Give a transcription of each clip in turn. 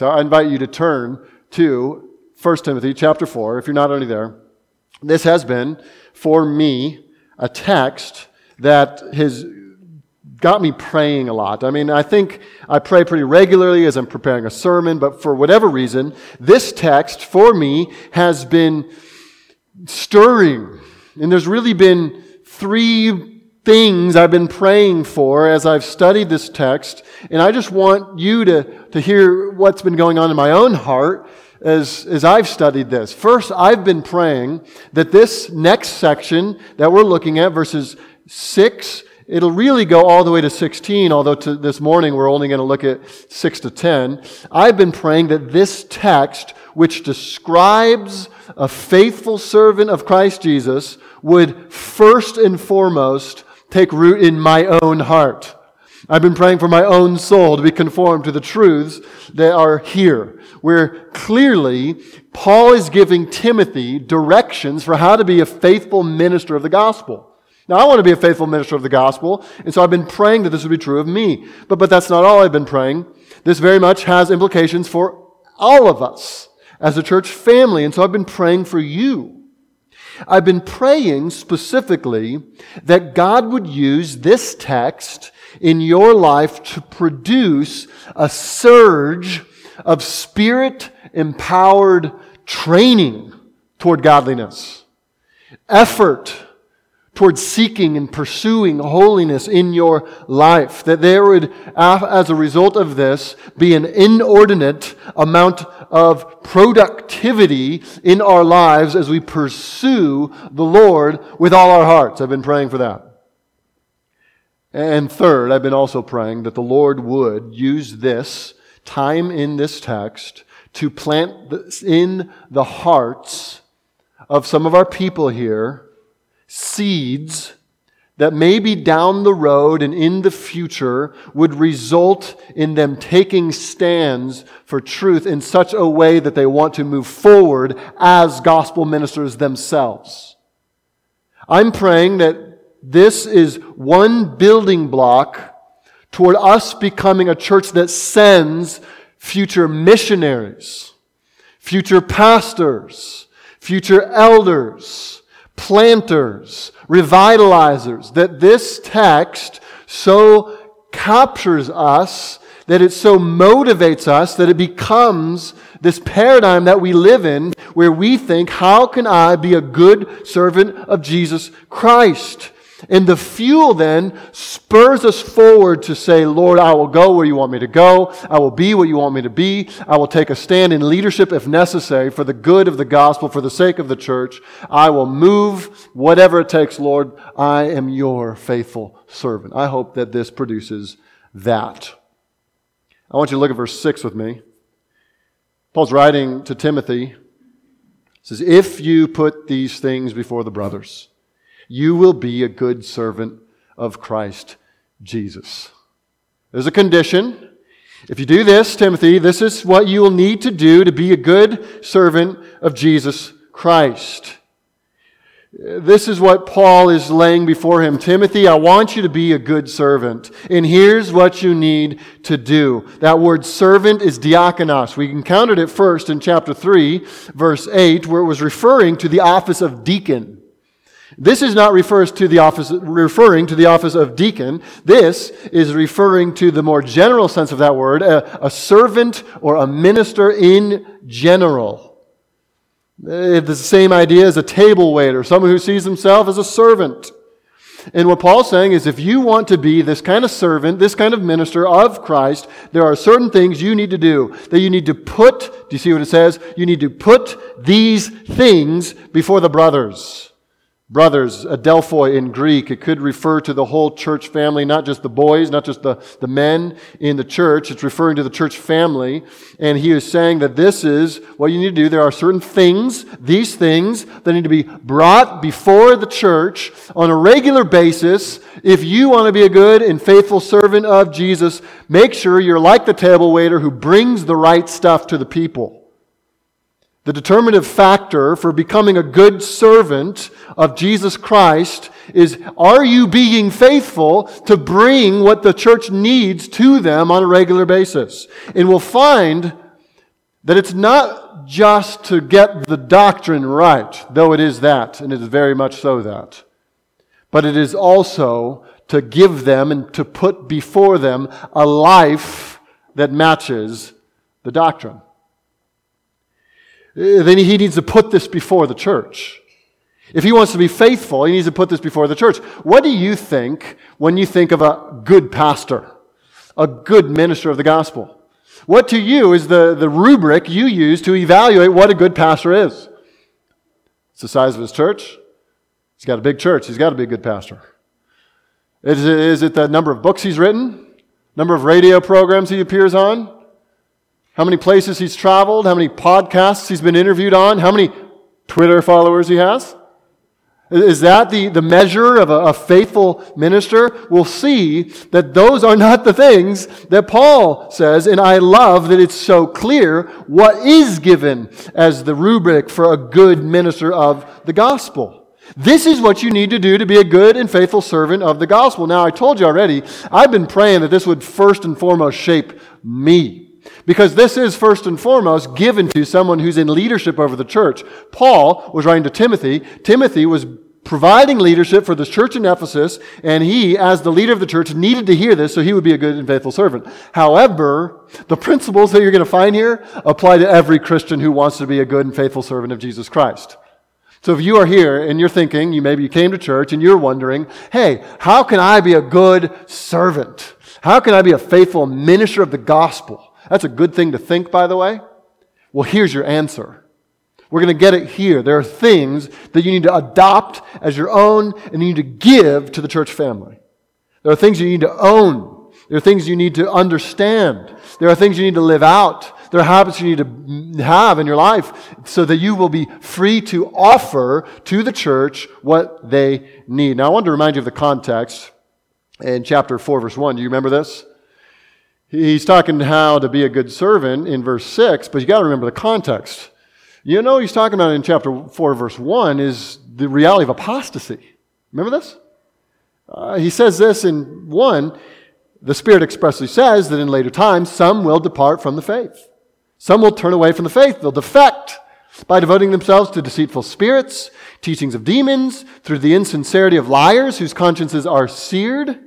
So I invite you to turn to 1 Timothy chapter 4, if you're not already there. This has been, for me, a text that has got me praying a lot. I mean, I think I pray pretty regularly as I'm preparing a sermon, but for whatever reason, this text for me has been stirring. And there's really been three things I've been praying for as I've studied this text. And I just want you to, to hear what's been going on in my own heart as, as I've studied this. First, I've been praying that this next section that we're looking at, verses 6 It'll really go all the way to 16, although to this morning we're only going to look at 6 to 10. I've been praying that this text, which describes a faithful servant of Christ Jesus, would first and foremost take root in my own heart. I've been praying for my own soul to be conformed to the truths that are here, where clearly Paul is giving Timothy directions for how to be a faithful minister of the gospel. Now, I want to be a faithful minister of the gospel, and so I've been praying that this would be true of me. But, but that's not all I've been praying. This very much has implications for all of us as a church family, and so I've been praying for you. I've been praying specifically that God would use this text in your life to produce a surge of spirit empowered training toward godliness, effort towards seeking and pursuing holiness in your life. That there would, as a result of this, be an inordinate amount of productivity in our lives as we pursue the Lord with all our hearts. I've been praying for that. And third, I've been also praying that the Lord would use this time in this text to plant in the hearts of some of our people here seeds that maybe down the road and in the future would result in them taking stands for truth in such a way that they want to move forward as gospel ministers themselves. I'm praying that this is one building block toward us becoming a church that sends future missionaries, future pastors, future elders, planters, revitalizers, that this text so captures us, that it so motivates us, that it becomes this paradigm that we live in where we think, how can I be a good servant of Jesus Christ? And the fuel then spurs us forward to say, Lord, I will go where you want me to go. I will be what you want me to be. I will take a stand in leadership if necessary for the good of the gospel, for the sake of the church. I will move whatever it takes, Lord. I am your faithful servant. I hope that this produces that. I want you to look at verse 6 with me. Paul's writing to Timothy. He says, If you put these things before the brothers, you will be a good servant of Christ Jesus. There's a condition. If you do this, Timothy, this is what you will need to do to be a good servant of Jesus Christ. This is what Paul is laying before him. Timothy, I want you to be a good servant. And here's what you need to do. That word servant is diakonos. We encountered it first in chapter 3, verse 8, where it was referring to the office of deacon. This is not refers to the office, referring to the office of deacon. This is referring to the more general sense of that word, a, a servant or a minister in general. It's the same idea as a table waiter, someone who sees himself as a servant. And what Paul's saying is if you want to be this kind of servant, this kind of minister of Christ, there are certain things you need to do. That you need to put, do you see what it says? You need to put these things before the brothers brothers, adelphoi in Greek. It could refer to the whole church family, not just the boys, not just the, the men in the church. It's referring to the church family. And he is saying that this is what you need to do. There are certain things, these things, that need to be brought before the church on a regular basis. If you want to be a good and faithful servant of Jesus, make sure you're like the table waiter who brings the right stuff to the people. The determinative factor for becoming a good servant of Jesus Christ is are you being faithful to bring what the church needs to them on a regular basis? And we'll find that it's not just to get the doctrine right, though it is that, and it is very much so that, but it is also to give them and to put before them a life that matches the doctrine. Uh, then he needs to put this before the church. If he wants to be faithful, he needs to put this before the church. What do you think when you think of a good pastor, a good minister of the gospel? What to you is the, the rubric you use to evaluate what a good pastor is? It's the size of his church. He's got a big church. He's got to be a good pastor. Is it, is it the number of books he's written? Number of radio programs he appears on? How many places he's traveled? How many podcasts he's been interviewed on? How many Twitter followers he has? Is that the, the measure of a, a, faithful minister? We'll see that those are not the things that Paul says, and I love that it's so clear what is given as the rubric for a good minister of the gospel. This is what you need to do to be a good and faithful servant of the gospel. Now, I told you already, I've been praying that this would first and foremost shape me. Because this is first and foremost given to someone who's in leadership over the church. Paul was writing to Timothy. Timothy was providing leadership for the church in Ephesus, and he, as the leader of the church, needed to hear this so he would be a good and faithful servant. However, the principles that you're going to find here apply to every Christian who wants to be a good and faithful servant of Jesus Christ. So if you are here and you're thinking, you maybe you came to church and you're wondering, hey, how can I be a good servant? How can I be a faithful minister of the gospel? That's a good thing to think, by the way. Well, here's your answer. We're going to get it here. There are things that you need to adopt as your own and you need to give to the church family. There are things you need to own. There are things you need to understand. There are things you need to live out. There are habits you need to have in your life so that you will be free to offer to the church what they need. Now, I want to remind you of the context in chapter 4, verse 1. Do you remember this? He's talking how to be a good servant in verse 6, but you got to remember the context. You know, he's talking about in chapter 4, verse 1 is the reality of apostasy. Remember this? Uh, he says this in 1 the Spirit expressly says that in later times some will depart from the faith. Some will turn away from the faith. They'll defect by devoting themselves to deceitful spirits, teachings of demons, through the insincerity of liars whose consciences are seared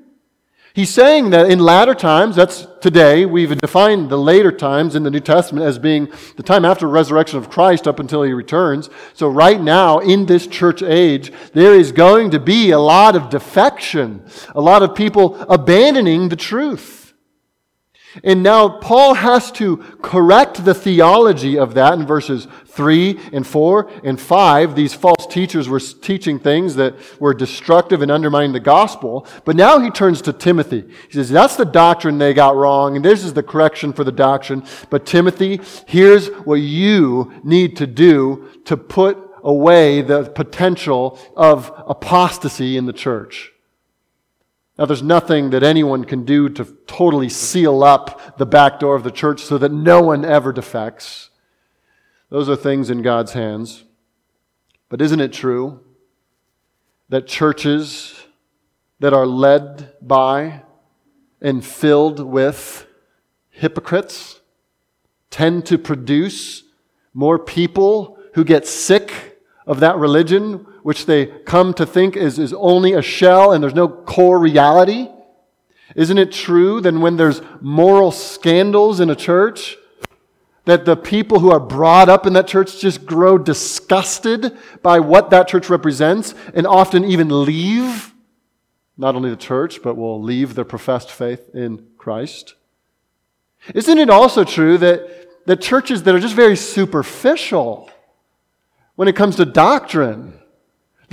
He's saying that in latter times, that's today, we've defined the later times in the New Testament as being the time after the resurrection of Christ up until he returns. So right now, in this church age, there is going to be a lot of defection, a lot of people abandoning the truth. And now Paul has to correct the theology of that in verses 3 and 4 and 5. These false teachers were teaching things that were destructive and undermining the gospel. But now he turns to Timothy. He says, That's the doctrine they got wrong, and this is the correction for the doctrine. But Timothy, here's what you need to do to put away the potential of apostasy in the church. Now, there's nothing that anyone can do to totally seal up the back door of the church so that no one ever defects. Those are things in God's hands. But isn't it true that churches that are led by and filled with hypocrites tend to produce more people who get sick of that religion which they come to think is, is only a shell and there's no core reality? Isn't it true that when there's moral scandals in a church, that the people who are brought up in that church just grow disgusted by what that church represents and often even leave not only the church, but will leave their professed faith in Christ? Isn't it also true that, that churches that are just very superficial when it comes to doctrine,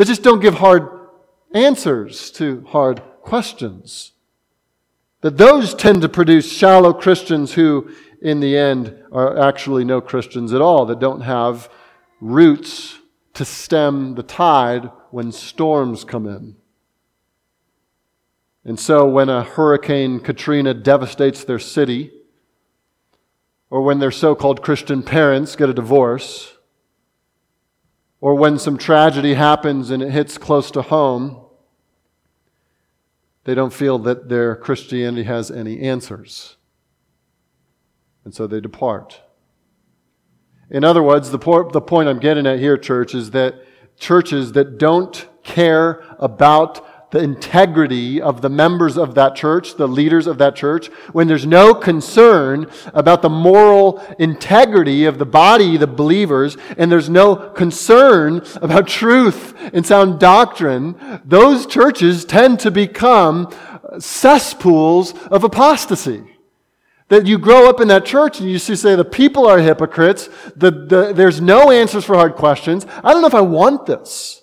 that just don't give hard answers to hard questions. That those tend to produce shallow Christians who, in the end, are actually no Christians at all, that don't have roots to stem the tide when storms come in. And so, when a Hurricane Katrina devastates their city, or when their so called Christian parents get a divorce, or when some tragedy happens and it hits close to home, they don't feel that their Christianity has any answers. And so they depart. In other words, the, po- the point I'm getting at here, church, is that churches that don't care about the integrity of the members of that church, the leaders of that church, when there's no concern about the moral integrity of the body, the believers, and there's no concern about truth and sound doctrine, those churches tend to become cesspools of apostasy. That you grow up in that church and you see, say, the people are hypocrites, the, the, there's no answers for hard questions. I don't know if I want this.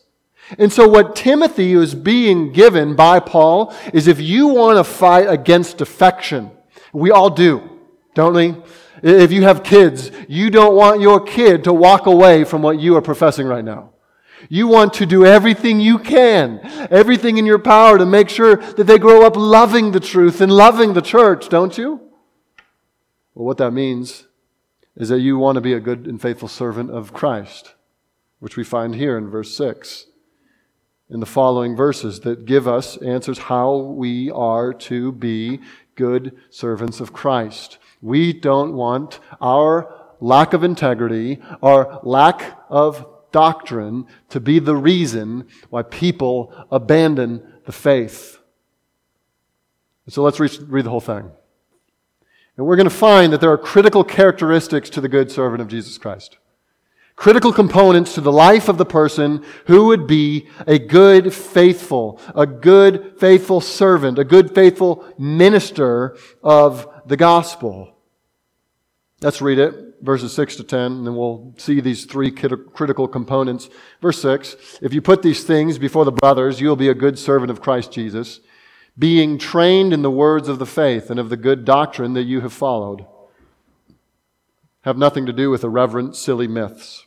And so, what Timothy is being given by Paul is if you want to fight against defection, we all do, don't we? If you have kids, you don't want your kid to walk away from what you are professing right now. You want to do everything you can, everything in your power to make sure that they grow up loving the truth and loving the church, don't you? Well, what that means is that you want to be a good and faithful servant of Christ, which we find here in verse 6 in the following verses that give us answers how we are to be good servants of Christ. We don't want our lack of integrity, our lack of doctrine to be the reason why people abandon the faith. So let's read, read the whole thing. And we're going to find that there are critical characteristics to the good servant of Jesus Christ critical components to the life of the person who would be a good, faithful, a good, faithful servant, a good, faithful minister of the gospel. Let's read it, verses 6 to 10, and then we'll see these three critical components. Verse 6 If you put these things before the brothers, you will be a good servant of Christ Jesus, being trained in the words of the faith and of the good doctrine that you have followed. Have nothing to do with irreverent, silly myths.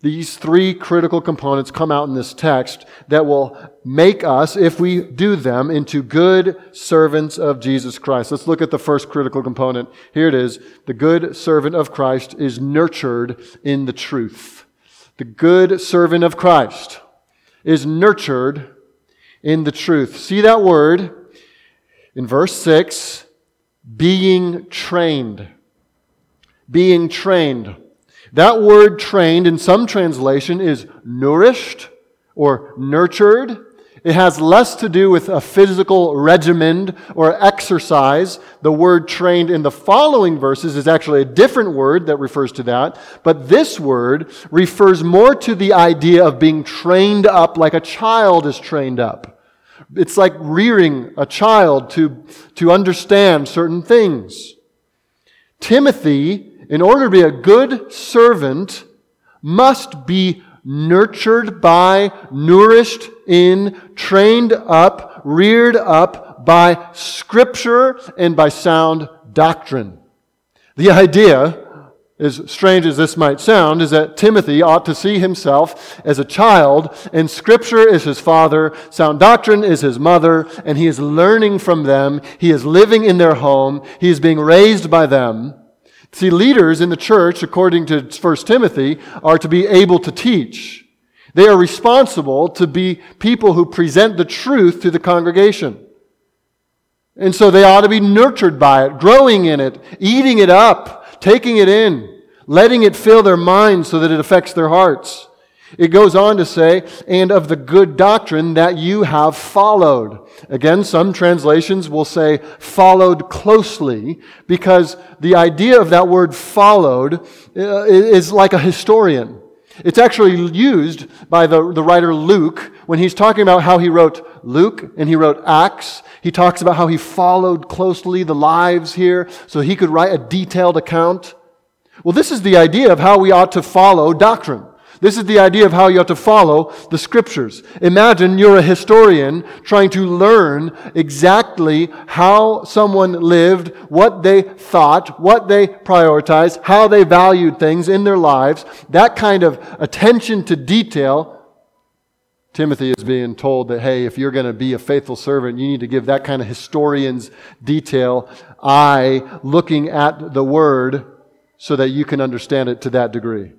These three critical components come out in this text that will make us, if we do them, into good servants of Jesus Christ. Let's look at the first critical component. Here it is. The good servant of Christ is nurtured in the truth. The good servant of Christ is nurtured in the truth. See that word in verse 6 being trained. Being trained. That word trained in some translation is nourished or nurtured. It has less to do with a physical regimen or exercise. The word trained in the following verses is actually a different word that refers to that. But this word refers more to the idea of being trained up like a child is trained up. It's like rearing a child to, to understand certain things. Timothy in order to be a good servant, must be nurtured by, nourished in, trained up, reared up by Scripture and by sound doctrine. The idea, as strange as this might sound, is that Timothy ought to see himself as a child, and Scripture is his father, sound doctrine is his mother, and he is learning from them. He is living in their home. He is being raised by them. See, leaders in the church, according to 1 Timothy, are to be able to teach. They are responsible to be people who present the truth to the congregation. And so they ought to be nurtured by it, growing in it, eating it up, taking it in, letting it fill their minds so that it affects their hearts. It goes on to say, and of the good doctrine that you have followed. Again, some translations will say followed closely because the idea of that word followed uh, is like a historian. It's actually used by the, the writer Luke when he's talking about how he wrote Luke and he wrote Acts. He talks about how he followed closely the lives here so he could write a detailed account. Well, this is the idea of how we ought to follow doctrine. This is the idea of how you have to follow the scriptures. Imagine you're a historian trying to learn exactly how someone lived, what they thought, what they prioritized, how they valued things in their lives. That kind of attention to detail. Timothy is being told that, hey, if you're going to be a faithful servant, you need to give that kind of historian's detail, eye looking at the word so that you can understand it to that degree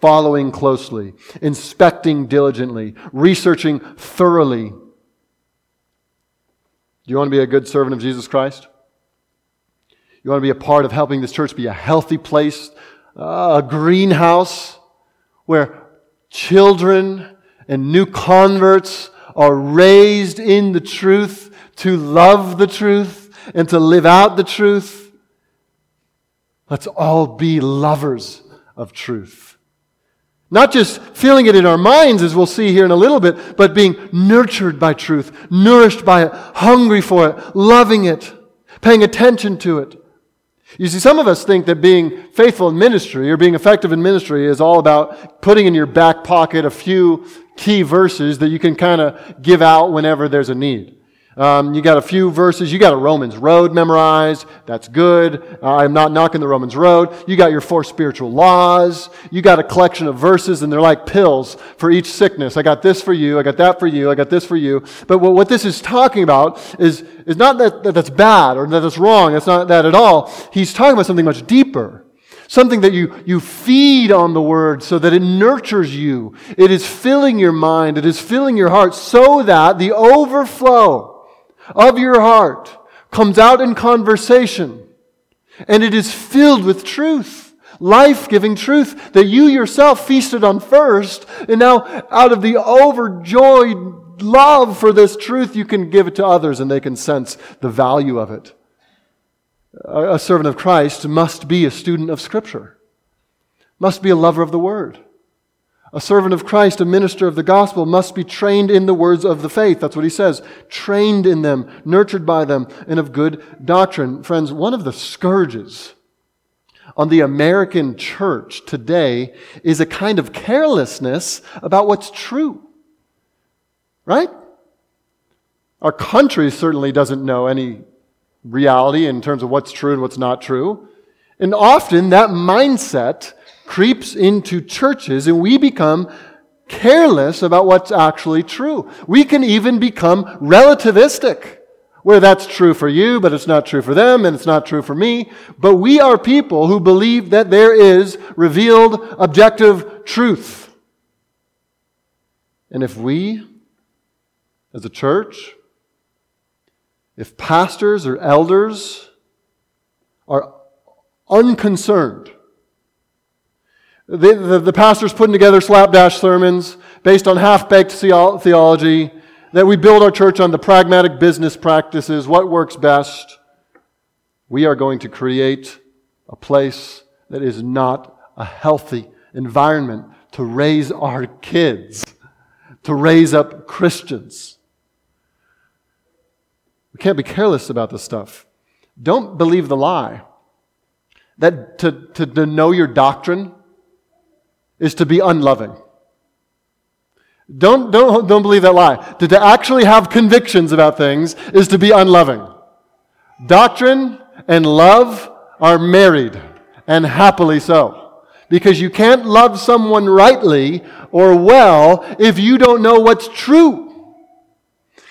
following closely, inspecting diligently, researching thoroughly. Do you want to be a good servant of Jesus Christ? You want to be a part of helping this church be a healthy place, uh, a greenhouse where children and new converts are raised in the truth to love the truth and to live out the truth. Let's all be lovers of truth. Not just feeling it in our minds, as we'll see here in a little bit, but being nurtured by truth, nourished by it, hungry for it, loving it, paying attention to it. You see, some of us think that being faithful in ministry or being effective in ministry is all about putting in your back pocket a few key verses that you can kind of give out whenever there's a need. Um, you got a few verses. You got a Romans road memorized. That's good. Uh, I'm not knocking the Romans road. You got your four spiritual laws. You got a collection of verses, and they're like pills for each sickness. I got this for you. I got that for you. I got this for you. But what, what this is talking about is, is not that, that that's bad or that that's wrong. It's not that at all. He's talking about something much deeper. Something that you, you feed on the word so that it nurtures you. It is filling your mind. It is filling your heart so that the overflow of your heart comes out in conversation, and it is filled with truth, life giving truth that you yourself feasted on first, and now out of the overjoyed love for this truth, you can give it to others and they can sense the value of it. A servant of Christ must be a student of Scripture, must be a lover of the Word. A servant of Christ, a minister of the gospel, must be trained in the words of the faith. That's what he says. Trained in them, nurtured by them, and of good doctrine. Friends, one of the scourges on the American church today is a kind of carelessness about what's true. Right? Our country certainly doesn't know any reality in terms of what's true and what's not true. And often that mindset creeps into churches and we become careless about what's actually true. We can even become relativistic, where that's true for you, but it's not true for them, and it's not true for me. But we are people who believe that there is revealed objective truth. And if we, as a church, if pastors or elders are unconcerned the, the, the pastor's putting together slapdash sermons based on half baked theology, that we build our church on the pragmatic business practices, what works best. We are going to create a place that is not a healthy environment to raise our kids, to raise up Christians. We can't be careless about this stuff. Don't believe the lie that to, to, to know your doctrine is to be unloving. Don't, don't, don't believe that lie. To, to actually have convictions about things is to be unloving. Doctrine and love are married, and happily so. Because you can't love someone rightly or well if you don't know what's true.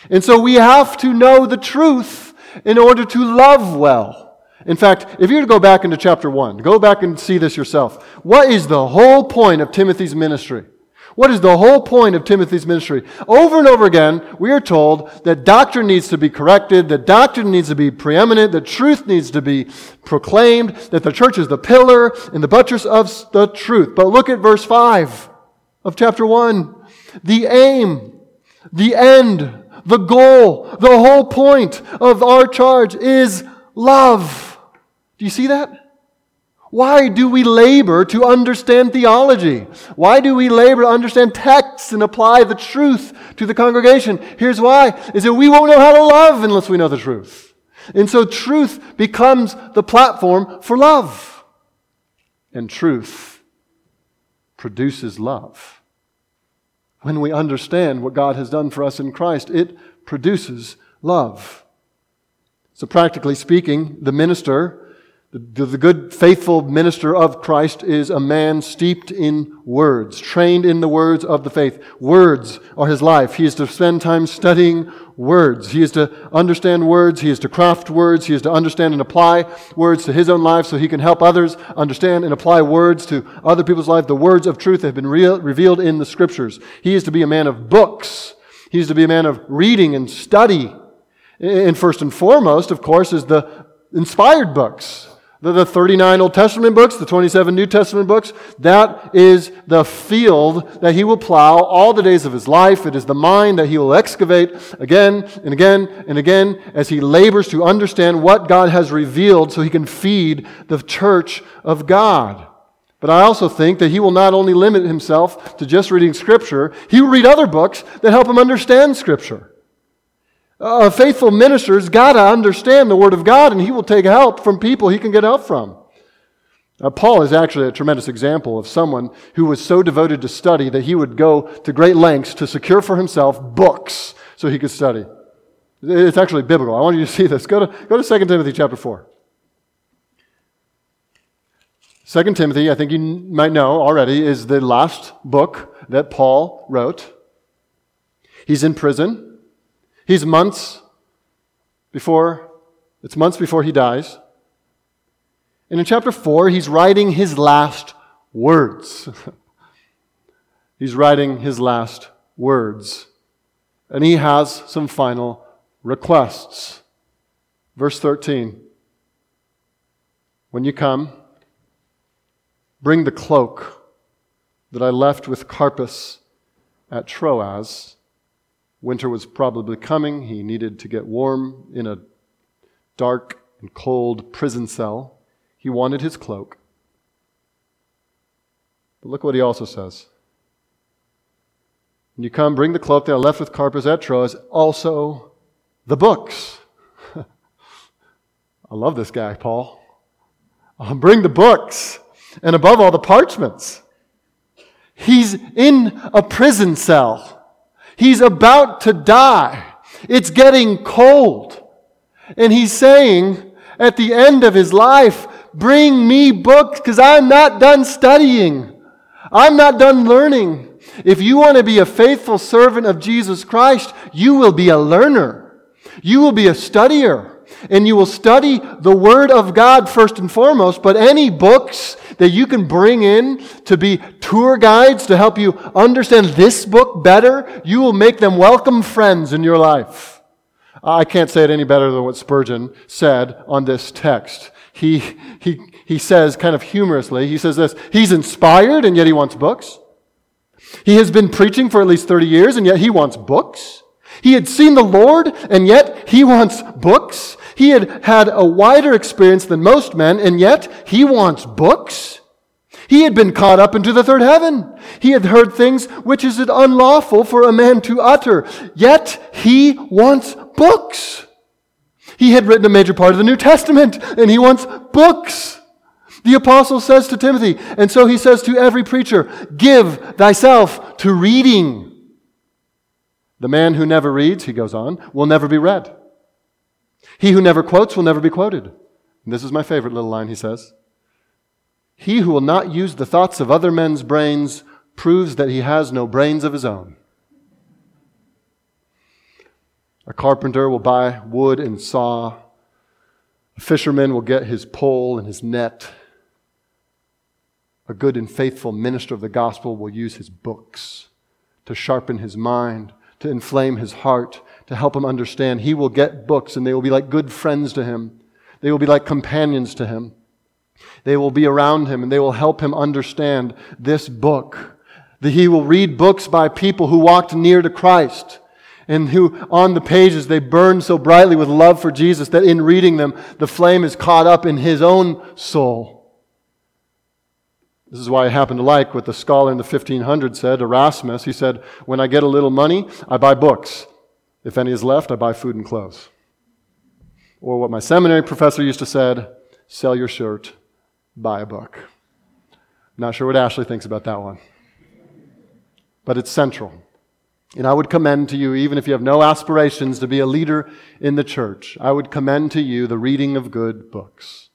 And so we have to know the truth in order to love well. In fact, if you were to go back into chapter 1, go back and see this yourself. What is the whole point of Timothy's ministry? What is the whole point of Timothy's ministry? Over and over again, we are told that doctrine needs to be corrected, that doctrine needs to be preeminent, that truth needs to be proclaimed, that the church is the pillar and the buttress of the truth. But look at verse 5 of chapter 1. The aim, the end, the goal, the whole point of our charge is love. Do you see that? Why do we labor to understand theology? Why do we labor to understand texts and apply the truth to the congregation? Here's why is that we won't know how to love unless we know the truth. And so truth becomes the platform for love. And truth produces love. When we understand what God has done for us in Christ, it produces love. So, practically speaking, the minister the, the, good, faithful minister of Christ is a man steeped in words, trained in the words of the faith. Words are his life. He is to spend time studying words. He is to understand words. He is to craft words. He is to understand and apply words to his own life so he can help others understand and apply words to other people's life. The words of truth have been revealed in the scriptures. He is to be a man of books. He is to be a man of reading and study. And first and foremost, of course, is the inspired books the, the 39 Old Testament books, the 27 New Testament books, that is the field that he will plow all the days of his life. It is the mind that he will excavate again and again and again as he labors to understand what God has revealed so he can feed the church of God. But I also think that he will not only limit himself to just reading Scripture, he will read other books that help him understand Scripture. A faithful minister's got to understand the Word of God, and he will take help from people he can get help from. Uh, Paul is actually a tremendous example of someone who was so devoted to study that he would go to great lengths to secure for himself books so he could study. It's actually biblical. I want you to see this. Go to, go to 2 Timothy chapter 4. 2 Timothy, I think you might know already, is the last book that Paul wrote. He's in prison. He's months before, it's months before he dies. And in chapter 4, he's writing his last words. he's writing his last words. And he has some final requests. Verse 13 When you come, bring the cloak that I left with Carpus at Troas Winter was probably coming. He needed to get warm in a dark and cold prison cell. He wanted his cloak. But look what he also says. When you come, bring the cloak that I left with Carpus at Troas, also the books. I love this guy, Paul. I'll bring the books, and above all, the parchments. He's in a prison cell. He's about to die. It's getting cold. And he's saying at the end of his life, bring me books because I'm not done studying. I'm not done learning. If you want to be a faithful servant of Jesus Christ, you will be a learner. You will be a studier and you will study the Word of God first and foremost, but any books that you can bring in to be tour guides to help you understand this book better, you will make them welcome friends in your life. I can't say it any better than what Spurgeon said on this text. He, he, he says, kind of humorously, he says this He's inspired, and yet he wants books. He has been preaching for at least 30 years, and yet he wants books. He had seen the Lord, and yet he wants books. He had had a wider experience than most men, and yet he wants books. He had been caught up into the third heaven. He had heard things which is it unlawful for a man to utter. Yet he wants books. He had written a major part of the New Testament, and he wants books. The apostle says to Timothy, and so he says to every preacher, give thyself to reading. The man who never reads, he goes on, will never be read. He who never quotes will never be quoted. And this is my favorite little line he says. He who will not use the thoughts of other men's brains proves that he has no brains of his own. A carpenter will buy wood and saw. A fisherman will get his pole and his net. A good and faithful minister of the gospel will use his books to sharpen his mind, to inflame his heart, to help him understand. He will get books and they will be like good friends to him. They will be like companions to him. They will be around him and they will help him understand this book. That he will read books by people who walked near to Christ and who on the pages they burn so brightly with love for Jesus that in reading them the flame is caught up in his own soul. This is why I happen to like what the scholar in the 1500s said, Erasmus. He said, When I get a little money, I buy books. If any is left, I buy food and clothes. Or what my seminary professor used to said, sell your shirt, buy a book. Not sure what Ashley thinks about that one. But it's central. And I would commend to you, even if you have no aspirations to be a leader in the church, I would commend to you the reading of good books.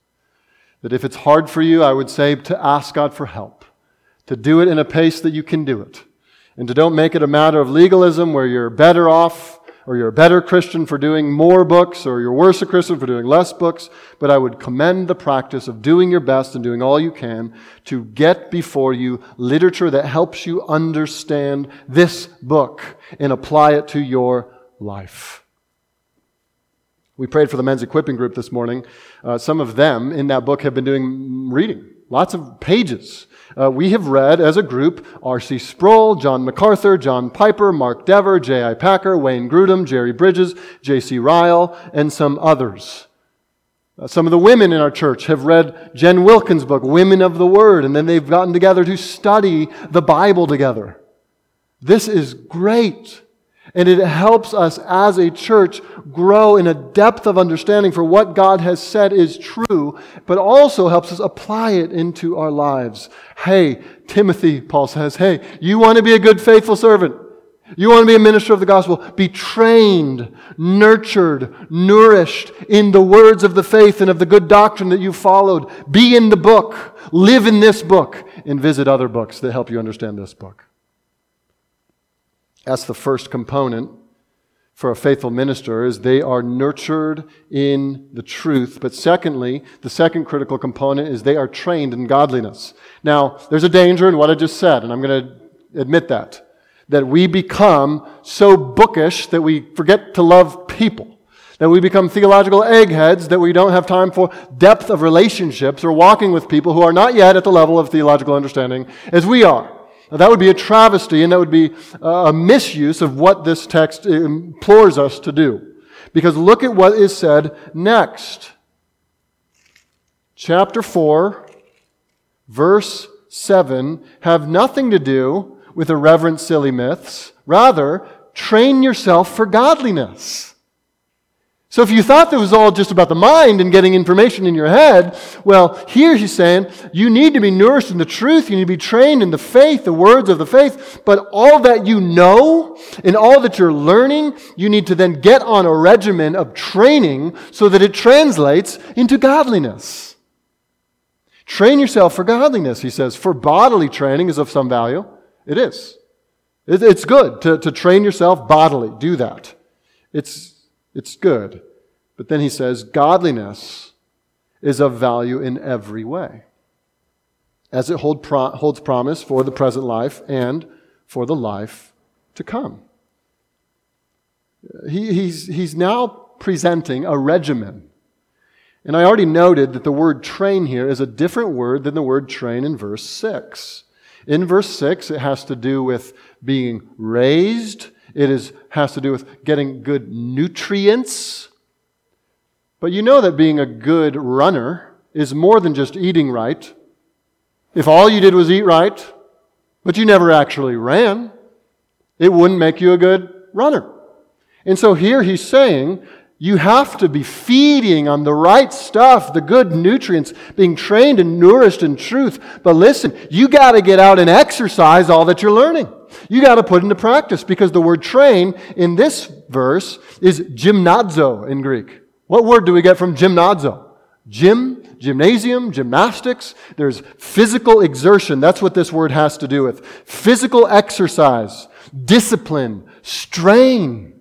That if it's hard for you, I would say to ask God for help, to do it in a pace that you can do it, and to don't make it a matter of legalism where you're better off or you're a better Christian for doing more books, or you're worse a Christian for doing less books, but I would commend the practice of doing your best and doing all you can to get before you literature that helps you understand this book and apply it to your life. We prayed for the men's equipping group this morning. Uh, some of them in that book have been doing reading, lots of pages uh, we have read as a group R.C. Sproul, John MacArthur, John Piper, Mark Dever, J.I. Packer, Wayne Grudem, Jerry Bridges, J.C. Ryle, and some others. Uh, some of the women in our church have read Jen Wilkins' book, Women of the Word, and then they've gotten together to study the Bible together. This is great. And it helps us as a church grow in a depth of understanding for what God has said is true, but also helps us apply it into our lives. Hey, Timothy, Paul says, hey, you want to be a good, faithful servant. You want to be a minister of the gospel. Be trained, nurtured, nourished in the words of the faith and of the good doctrine that you followed. Be in the book. Live in this book and visit other books that help you understand this book. That's the first component for a faithful minister is they are nurtured in the truth. But secondly, the second critical component is they are trained in godliness. Now, there's a danger in what I just said, and I'm going to admit that. That we become so bookish that we forget to love people. That we become theological eggheads, that we don't have time for depth of relationships or walking with people who are not yet at the level of theological understanding as we are. Now, that would be a travesty and that would be a misuse of what this text implores us to do. Because look at what is said next. Chapter 4, verse 7 have nothing to do with irreverent silly myths. Rather, train yourself for godliness. So if you thought that was all just about the mind and getting information in your head, well, here he's saying you need to be nourished in the truth. You need to be trained in the faith, the words of the faith. But all that you know and all that you're learning, you need to then get on a regimen of training so that it translates into godliness. Train yourself for godliness, he says. For bodily training is of some value. It is. It's good to, to train yourself bodily. Do that. It's it's good. But then he says, godliness is of value in every way, as it hold pro- holds promise for the present life and for the life to come. He, he's, he's now presenting a regimen. And I already noted that the word train here is a different word than the word train in verse 6. In verse 6, it has to do with being raised it is, has to do with getting good nutrients. But you know that being a good runner is more than just eating right. If all you did was eat right, but you never actually ran, it wouldn't make you a good runner. And so here he's saying you have to be feeding on the right stuff, the good nutrients, being trained and nourished in truth. But listen, you got to get out and exercise all that you're learning. You got to put into practice because the word train in this verse is gymnazo in Greek. What word do we get from gymnazo? Gym, gymnasium, gymnastics. There's physical exertion. That's what this word has to do with. Physical exercise, discipline, strain.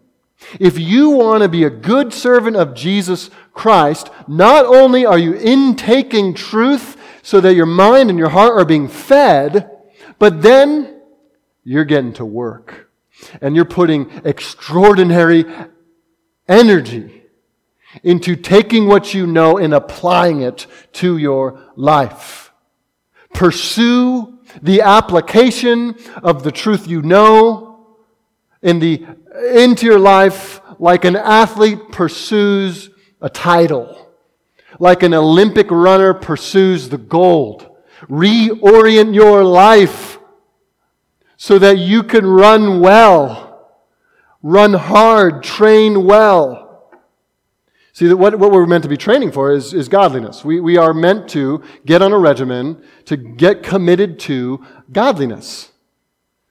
If you want to be a good servant of Jesus Christ, not only are you intaking truth so that your mind and your heart are being fed, but then you're getting to work. And you're putting extraordinary energy into taking what you know and applying it to your life. Pursue the application of the truth you know in the into your life like an athlete pursues a title, like an Olympic runner pursues the gold. Reorient your life so that you can run well, run hard, train well. See, that what, what we're meant to be training for is, is godliness. We, we are meant to get on a regimen, to get committed to godliness,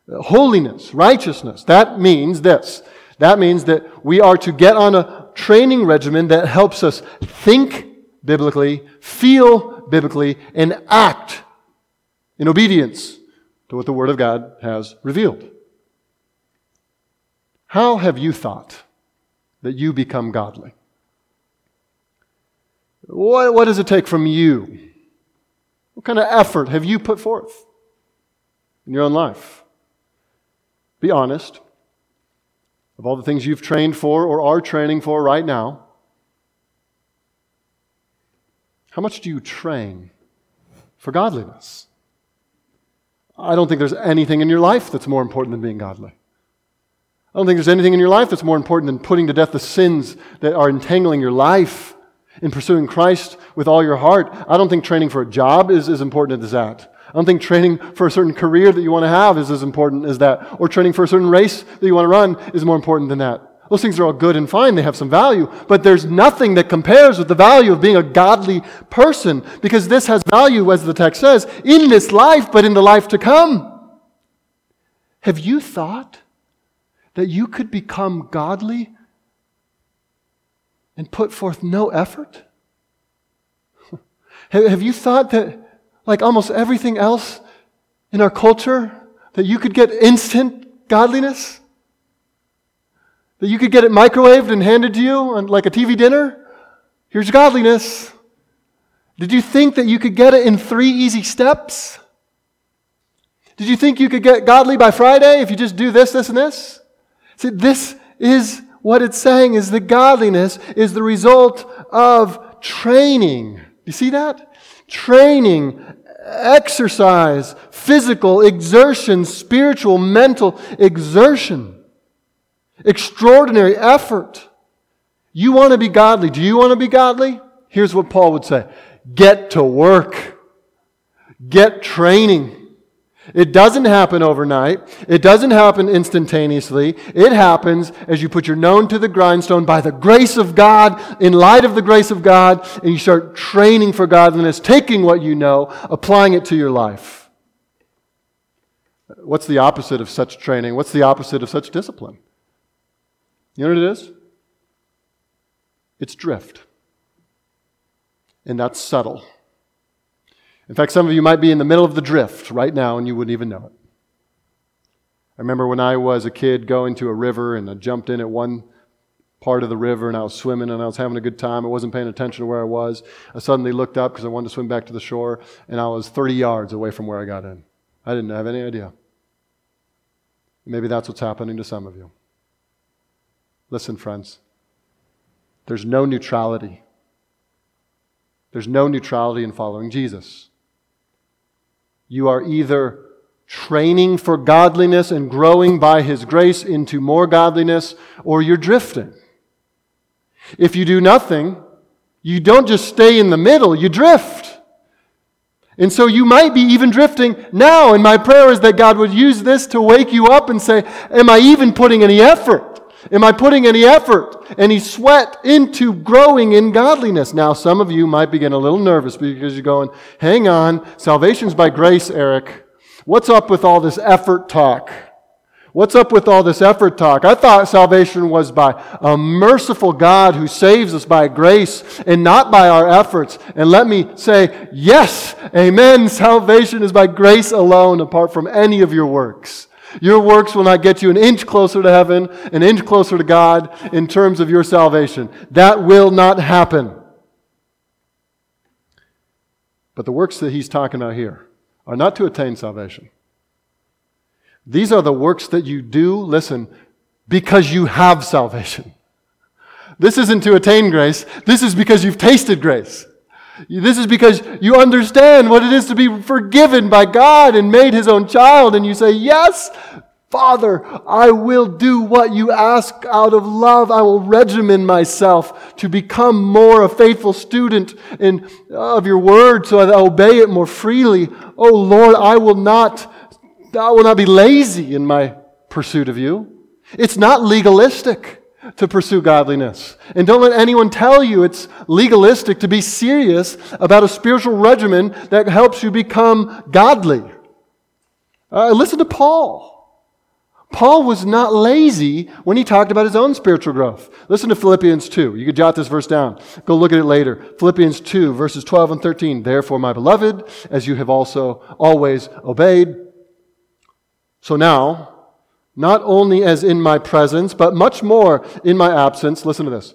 holiness, righteousness. That means this. That means that we are to get on a training regimen that helps us think biblically, feel biblically, and act in obedience to what the Word of God has revealed. How have you thought that you become godly? What, what does it take from you? What kind of effort have you put forth in your own life? Be honest. Of all the things you've trained for or are training for right now, how much do you train for godliness? I don't think there's anything in your life that's more important than being godly. I don't think there's anything in your life that's more important than putting to death the sins that are entangling your life in pursuing Christ with all your heart. I don't think training for a job is as important as that. I don't think training for a certain career that you want to have is as important as that. Or training for a certain race that you want to run is more important than that. Those things are all good and fine. They have some value. But there's nothing that compares with the value of being a godly person because this has value, as the text says, in this life, but in the life to come. Have you thought that you could become godly and put forth no effort? Have you thought that, like almost everything else in our culture, that you could get instant godliness? That you could get it microwaved and handed to you on like a TV dinner? Here's godliness. Did you think that you could get it in three easy steps? Did you think you could get godly by Friday if you just do this, this, and this? See, this is what it's saying is that godliness is the result of training. You see that? Training, exercise, physical exertion, spiritual, mental exertion, extraordinary effort. You want to be godly. Do you want to be godly? Here's what Paul would say get to work, get training. It doesn't happen overnight. It doesn't happen instantaneously. It happens as you put your known to the grindstone by the grace of God, in light of the grace of God, and you start training for godliness, taking what you know, applying it to your life. What's the opposite of such training? What's the opposite of such discipline? You know what it is? It's drift. And that's subtle. In fact, some of you might be in the middle of the drift right now and you wouldn't even know it. I remember when I was a kid going to a river and I jumped in at one part of the river and I was swimming and I was having a good time. I wasn't paying attention to where I was. I suddenly looked up because I wanted to swim back to the shore and I was 30 yards away from where I got in. I didn't have any idea. Maybe that's what's happening to some of you. Listen, friends, there's no neutrality. There's no neutrality in following Jesus. You are either training for godliness and growing by His grace into more godliness, or you're drifting. If you do nothing, you don't just stay in the middle, you drift. And so you might be even drifting now. And my prayer is that God would use this to wake you up and say, Am I even putting any effort? Am I putting any effort, any sweat into growing in godliness? Now, some of you might be getting a little nervous because you're going, hang on, salvation's by grace, Eric. What's up with all this effort talk? What's up with all this effort talk? I thought salvation was by a merciful God who saves us by grace and not by our efforts. And let me say, yes, amen. Salvation is by grace alone, apart from any of your works. Your works will not get you an inch closer to heaven, an inch closer to God in terms of your salvation. That will not happen. But the works that he's talking about here are not to attain salvation. These are the works that you do, listen, because you have salvation. This isn't to attain grace, this is because you've tasted grace. This is because you understand what it is to be forgiven by God and made his own child, and you say, Yes, Father, I will do what you ask out of love. I will regimen myself to become more a faithful student in, of your word so I obey it more freely. Oh Lord, I will not, I will not be lazy in my pursuit of you. It's not legalistic. To pursue godliness. And don't let anyone tell you it's legalistic to be serious about a spiritual regimen that helps you become godly. Uh, listen to Paul. Paul was not lazy when he talked about his own spiritual growth. Listen to Philippians 2. You could jot this verse down. Go look at it later. Philippians 2, verses 12 and 13. Therefore, my beloved, as you have also always obeyed, so now, not only as in my presence, but much more in my absence, listen to this.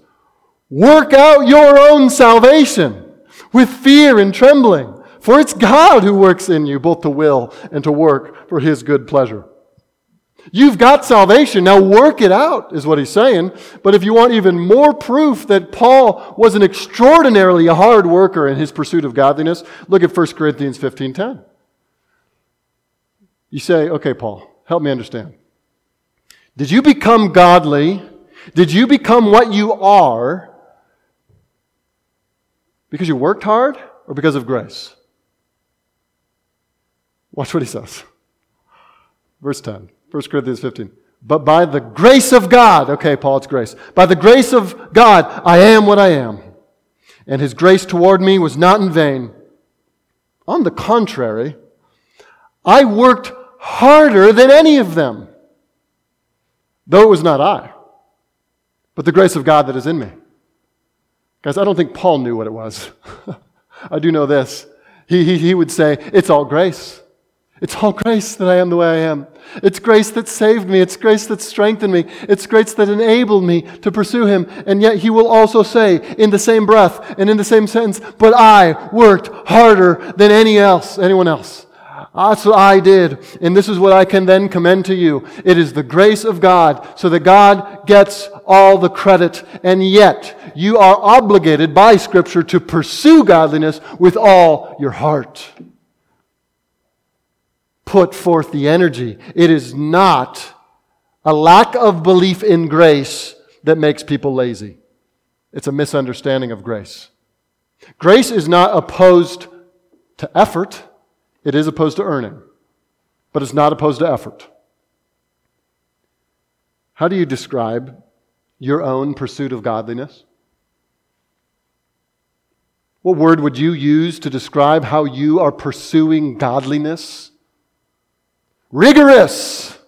Work out your own salvation with fear and trembling, for it's God who works in you both to will and to work for his good pleasure. You've got salvation. Now work it out, is what he's saying. But if you want even more proof that Paul was an extraordinarily hard worker in his pursuit of godliness, look at 1 Corinthians 15.10. You say, okay, Paul, help me understand. Did you become godly? Did you become what you are because you worked hard or because of grace? Watch what he says. Verse 10, 1 Corinthians 15. But by the grace of God, okay, Paul, it's grace. By the grace of God, I am what I am. And his grace toward me was not in vain. On the contrary, I worked harder than any of them though it was not I, but the grace of God that is in me. Guys, I don't think Paul knew what it was. I do know this. He, he, he would say, It's all grace. It's all grace that I am the way I am. It's grace that saved me. It's grace that strengthened me. It's grace that enabled me to pursue Him. And yet He will also say in the same breath and in the same sentence, but I worked harder than any else, anyone else. That's what I did. And this is what I can then commend to you. It is the grace of God, so that God gets all the credit. And yet, you are obligated by Scripture to pursue godliness with all your heart. Put forth the energy. It is not a lack of belief in grace that makes people lazy. It's a misunderstanding of grace. Grace is not opposed to effort. It is opposed to earning, but it's not opposed to effort. How do you describe your own pursuit of godliness? What word would you use to describe how you are pursuing godliness? Rigorous,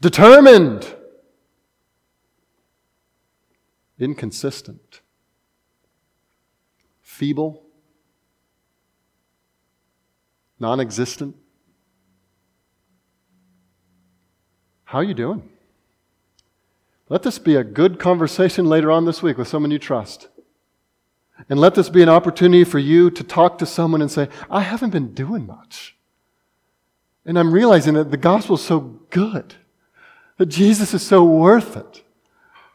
determined, inconsistent, feeble non existent? How are you doing? Let this be a good conversation later on this week with someone you trust. And let this be an opportunity for you to talk to someone and say, I haven't been doing much. And I'm realizing that the gospel is so good, that Jesus is so worth it,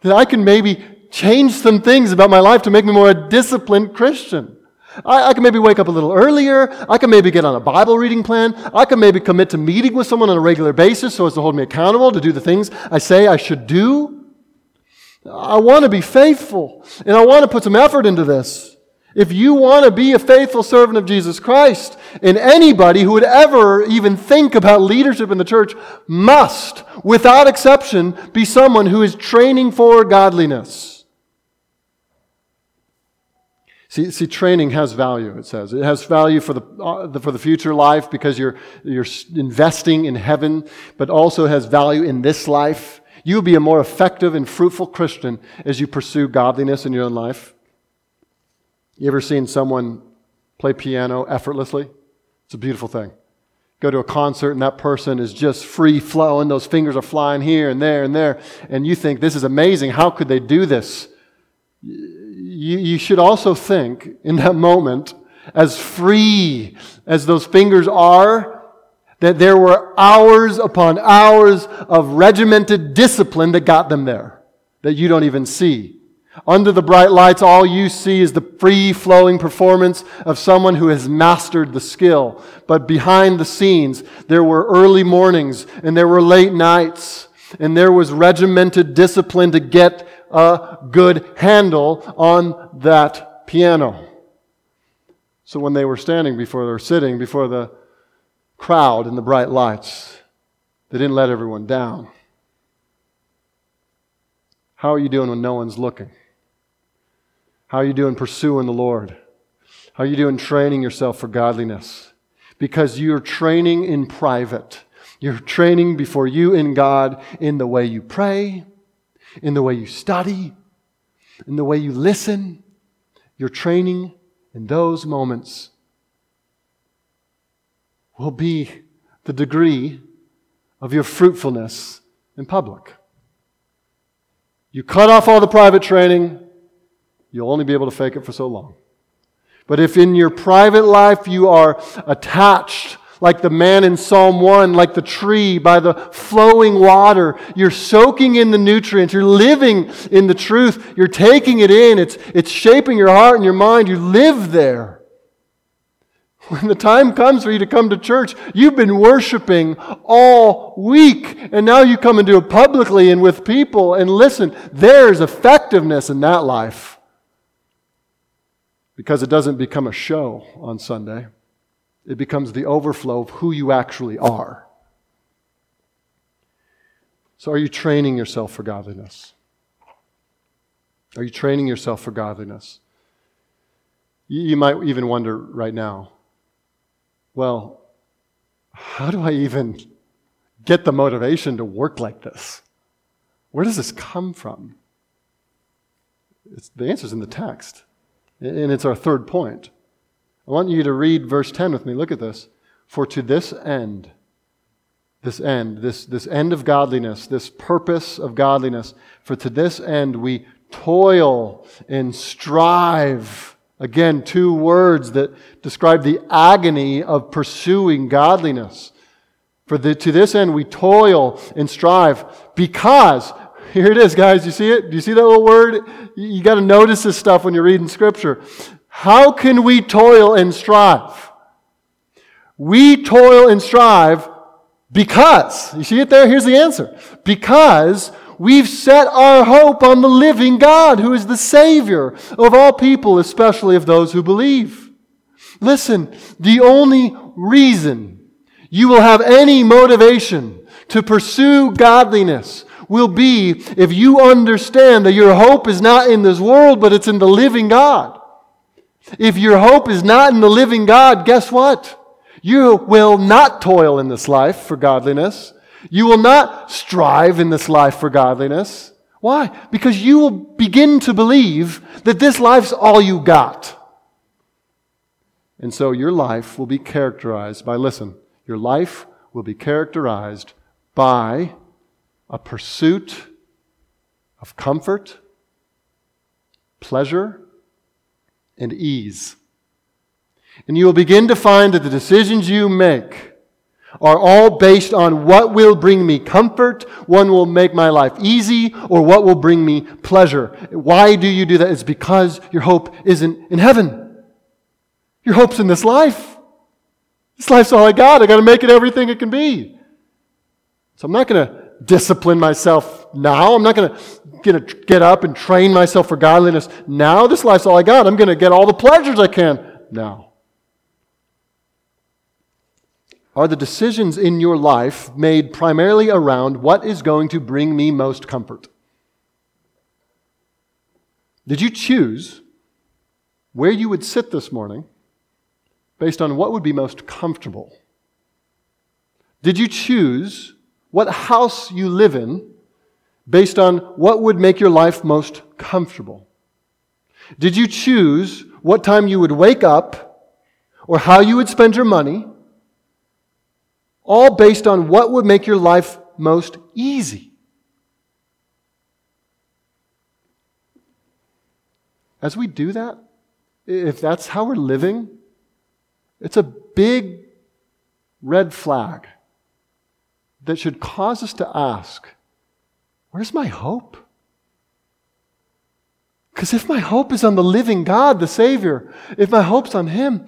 that I can maybe change some things about my life to make me more a disciplined Christian. I, I, can maybe wake up a little earlier. I can maybe get on a Bible reading plan. I can maybe commit to meeting with someone on a regular basis so as to hold me accountable to do the things I say I should do. I want to be faithful and I want to put some effort into this. If you want to be a faithful servant of Jesus Christ, and anybody who would ever even think about leadership in the church must, without exception, be someone who is training for godliness. See, see, training has value, it says. It has value for the, uh, for the future life because you're, you're investing in heaven, but also has value in this life. You will be a more effective and fruitful Christian as you pursue godliness in your own life. You ever seen someone play piano effortlessly? It's a beautiful thing. Go to a concert and that person is just free flowing. Those fingers are flying here and there and there. And you think, this is amazing. How could they do this? You, you should also think in that moment, as free as those fingers are, that there were hours upon hours of regimented discipline that got them there, that you don't even see. Under the bright lights, all you see is the free flowing performance of someone who has mastered the skill. But behind the scenes, there were early mornings and there were late nights and there was regimented discipline to get a good handle on that piano. So when they were standing before, or sitting before the crowd in the bright lights, they didn't let everyone down. How are you doing when no one's looking? How are you doing pursuing the Lord? How are you doing training yourself for godliness? Because you're training in private. You're training before you and God in the way you pray, in the way you study, in the way you listen. You're training in those moments will be the degree of your fruitfulness in public. You cut off all the private training, you'll only be able to fake it for so long. But if in your private life you are attached, like the man in Psalm 1, like the tree by the flowing water, you're soaking in the nutrients, you're living in the truth, you're taking it in, it's, it's shaping your heart and your mind, you live there. When the time comes for you to come to church, you've been worshiping all week, and now you come and do it publicly and with people. And listen, there's effectiveness in that life. Because it doesn't become a show on Sunday, it becomes the overflow of who you actually are. So, are you training yourself for godliness? Are you training yourself for godliness? You might even wonder right now well, how do I even get the motivation to work like this? Where does this come from? It's, the answer's in the text, and it's our third point. I want you to read verse 10 with me. Look at this. For to this end, this end, this, this end of godliness, this purpose of godliness, for to this end we toil and strive Again, two words that describe the agony of pursuing godliness. For the, to this end, we toil and strive because, here it is, guys. You see it? Do you see that little word? You, you got to notice this stuff when you're reading Scripture. How can we toil and strive? We toil and strive because, you see it there? Here's the answer. Because We've set our hope on the living God, who is the Savior of all people, especially of those who believe. Listen, the only reason you will have any motivation to pursue godliness will be if you understand that your hope is not in this world, but it's in the living God. If your hope is not in the living God, guess what? You will not toil in this life for godliness. You will not strive in this life for godliness. Why? Because you will begin to believe that this life's all you got. And so your life will be characterized by, listen, your life will be characterized by a pursuit of comfort, pleasure, and ease. And you will begin to find that the decisions you make are all based on what will bring me comfort, one will make my life easy, or what will bring me pleasure. Why do you do that? It's because your hope isn't in heaven. Your hope's in this life. This life's all I got. I got to make it everything it can be. So I'm not going to discipline myself now. I'm not going to get up and train myself for godliness now. This life's all I got. I'm going to get all the pleasures I can now. Are the decisions in your life made primarily around what is going to bring me most comfort? Did you choose where you would sit this morning based on what would be most comfortable? Did you choose what house you live in based on what would make your life most comfortable? Did you choose what time you would wake up or how you would spend your money all based on what would make your life most easy. As we do that, if that's how we're living, it's a big red flag that should cause us to ask, Where's my hope? Because if my hope is on the living God, the Savior, if my hope's on Him,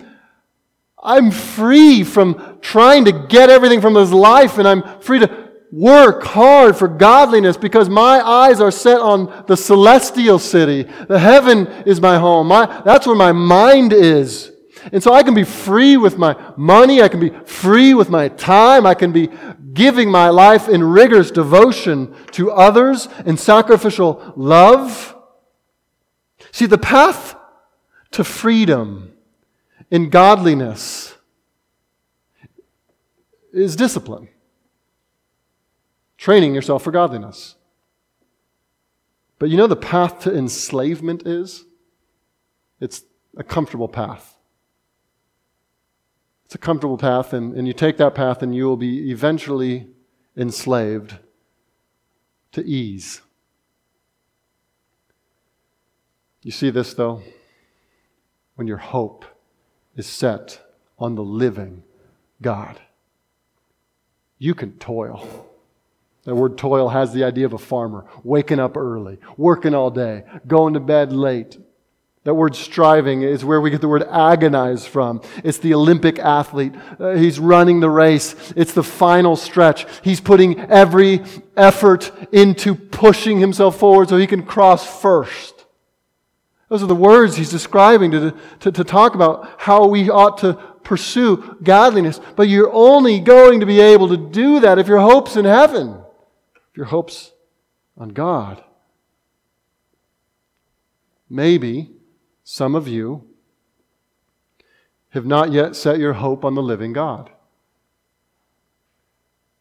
I'm free from trying to get everything from this life, and I'm free to work hard for godliness because my eyes are set on the celestial city. The heaven is my home. My, that's where my mind is. And so I can be free with my money. I can be free with my time. I can be giving my life in rigorous devotion to others and sacrificial love. See, the path to freedom in godliness is discipline, training yourself for godliness. But you know the path to enslavement is? It's a comfortable path. It's a comfortable path, and, and you take that path, and you will be eventually enslaved to ease. You see this, though? When your hope is set on the living God, you can toil. That word toil has the idea of a farmer, waking up early, working all day, going to bed late. That word striving is where we get the word agonize from. It's the Olympic athlete. Uh, he's running the race. It's the final stretch. He's putting every effort into pushing himself forward so he can cross first. Those are the words he's describing to, to, to talk about how we ought to pursue godliness. But you're only going to be able to do that if your hope's in heaven if your hopes on God. Maybe some of you have not yet set your hope on the living God.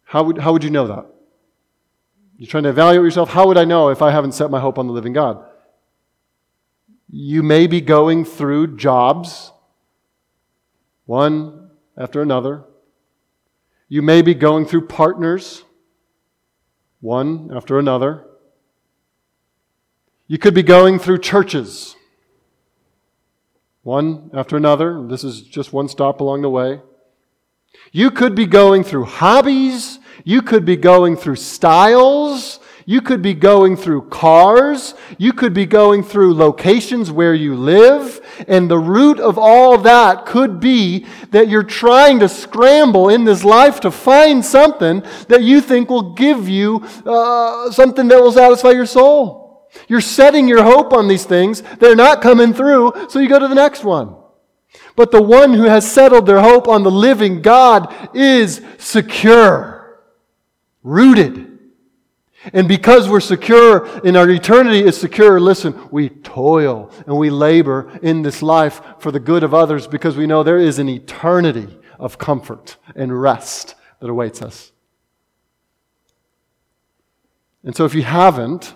How would, how would you know that? You're trying to evaluate yourself. How would I know if I haven't set my hope on the living God? You may be going through jobs, one after another. You may be going through partners one after another. You could be going through churches, one after another. This is just one stop along the way. You could be going through hobbies. You could be going through styles. You could be going through cars. You could be going through locations where you live. And the root of all that could be that you're trying to scramble in this life to find something that you think will give you uh, something that will satisfy your soul. You're setting your hope on these things. They're not coming through, so you go to the next one. But the one who has settled their hope on the living God is secure, rooted and because we're secure and our eternity is secure, listen, we toil and we labor in this life for the good of others because we know there is an eternity of comfort and rest that awaits us. And so if you haven't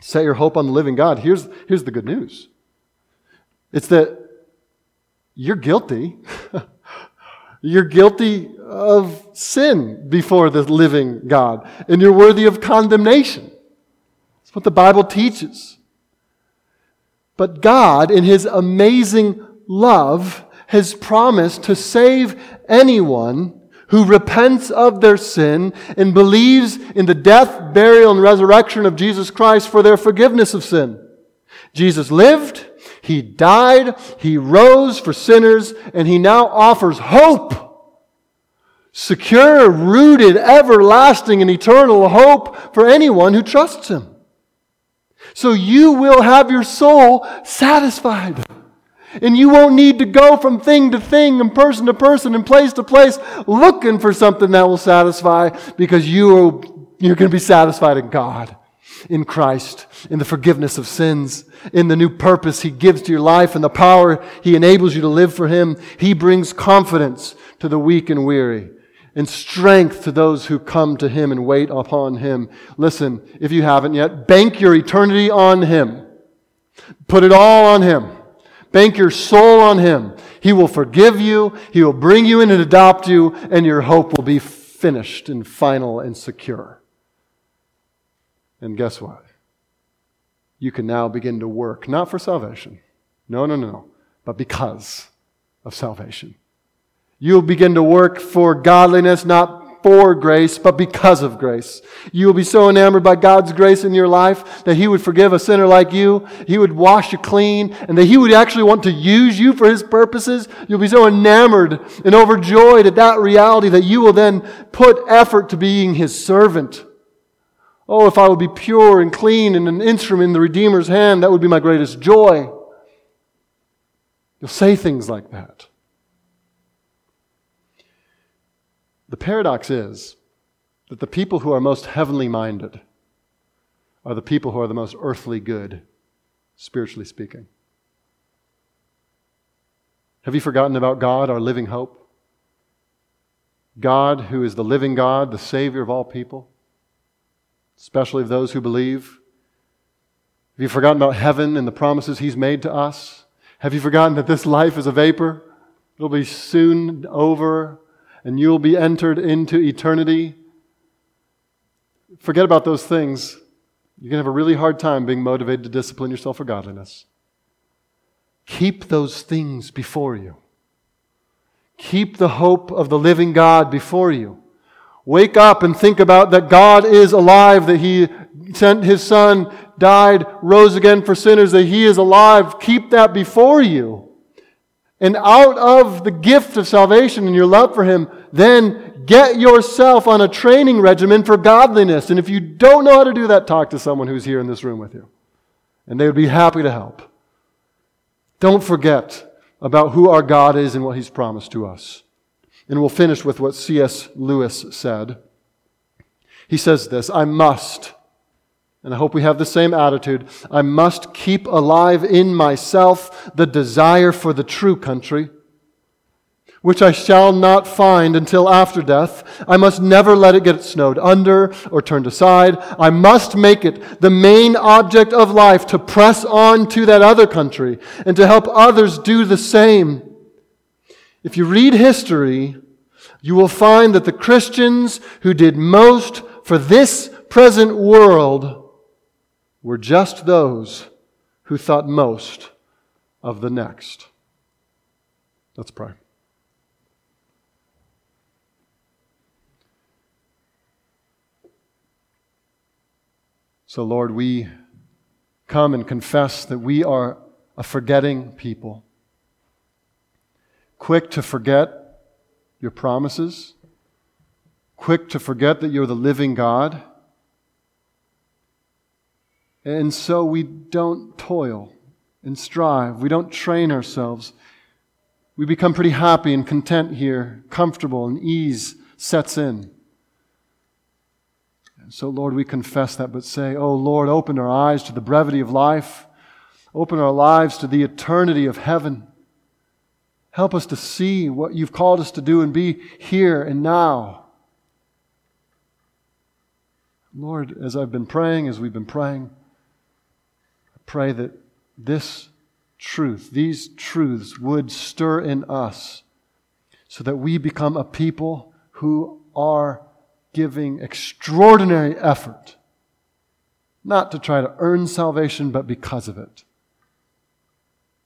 set your hope on the living God, here's, here's the good news. It's that you're guilty. You're guilty of sin before the living God, and you're worthy of condemnation. That's what the Bible teaches. But God, in His amazing love, has promised to save anyone who repents of their sin and believes in the death, burial, and resurrection of Jesus Christ for their forgiveness of sin. Jesus lived, he died, He rose for sinners, and He now offers hope. Secure, rooted, everlasting, and eternal hope for anyone who trusts Him. So you will have your soul satisfied. And you won't need to go from thing to thing and person to person and place to place looking for something that will satisfy because you are, you're going to be satisfied in God in Christ, in the forgiveness of sins, in the new purpose He gives to your life, and the power He enables you to live for Him. He brings confidence to the weak and weary, and strength to those who come to Him and wait upon Him. Listen, if you haven't yet, bank your eternity on Him. Put it all on Him. Bank your soul on Him. He will forgive you, He will bring you in and adopt you, and your hope will be finished and final and secure. And guess what? You can now begin to work, not for salvation. No, no, no, but because of salvation. You'll begin to work for godliness, not for grace, but because of grace. You will be so enamored by God's grace in your life that He would forgive a sinner like you, He would wash you clean, and that He would actually want to use you for His purposes. You'll be so enamored and overjoyed at that reality that you will then put effort to being His servant Oh, if I would be pure and clean and an instrument in the Redeemer's hand, that would be my greatest joy. You'll say things like that. The paradox is that the people who are most heavenly minded are the people who are the most earthly good, spiritually speaking. Have you forgotten about God, our living hope? God, who is the living God, the Savior of all people, especially of those who believe. Have you forgotten about heaven and the promises He's made to us? Have you forgotten that this life is a vapor? It'll be soon over, and you'll be entered into eternity. Forget about those things. You're going to have a really hard time being motivated to discipline yourself for godliness. Keep those things before you. Keep the hope of the living God before you. Wake up and think about that God is alive, that He sent His Son, died, rose again for sinners, that He is alive. Keep that before you. And out of the gift of salvation and your love for Him, then get yourself on a training regimen for godliness. And if you don't know how to do that, talk to someone who's here in this room with you. And they would be happy to help. Don't forget about who our God is and what He's promised to us. And we'll finish with what C.S. Lewis said. He says this I must, and I hope we have the same attitude, I must keep alive in myself the desire for the true country which I shall not find until after death. I must never let it get snowed under or turned aside. I must make it the main object of life to press on to that other country and to help others do the same. If you read history, you will find that the Christians who did most for this present world were just those who thought most of the next. Let's pray. So, Lord, we come and confess that we are a forgetting people, quick to forget your promises, quick to forget that you're the living God. And so we don't toil and strive. We don't train ourselves. We become pretty happy and content here, comfortable, and ease sets in. And so, Lord, we confess that, but say, Oh, Lord, open our eyes to the brevity of life. Open our lives to the eternity of heaven. Help us to see what you've called us to do and be here and now. Lord, as I've been praying, as we've been praying, pray that this truth, these truths would stir in us so that we become a people who are giving extraordinary effort, not to try to earn salvation, but because of it.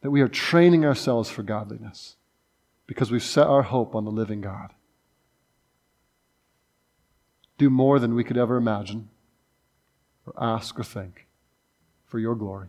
That we are training ourselves for godliness because we've set our hope on the living God. Do more than we could ever imagine or ask or think for your glory.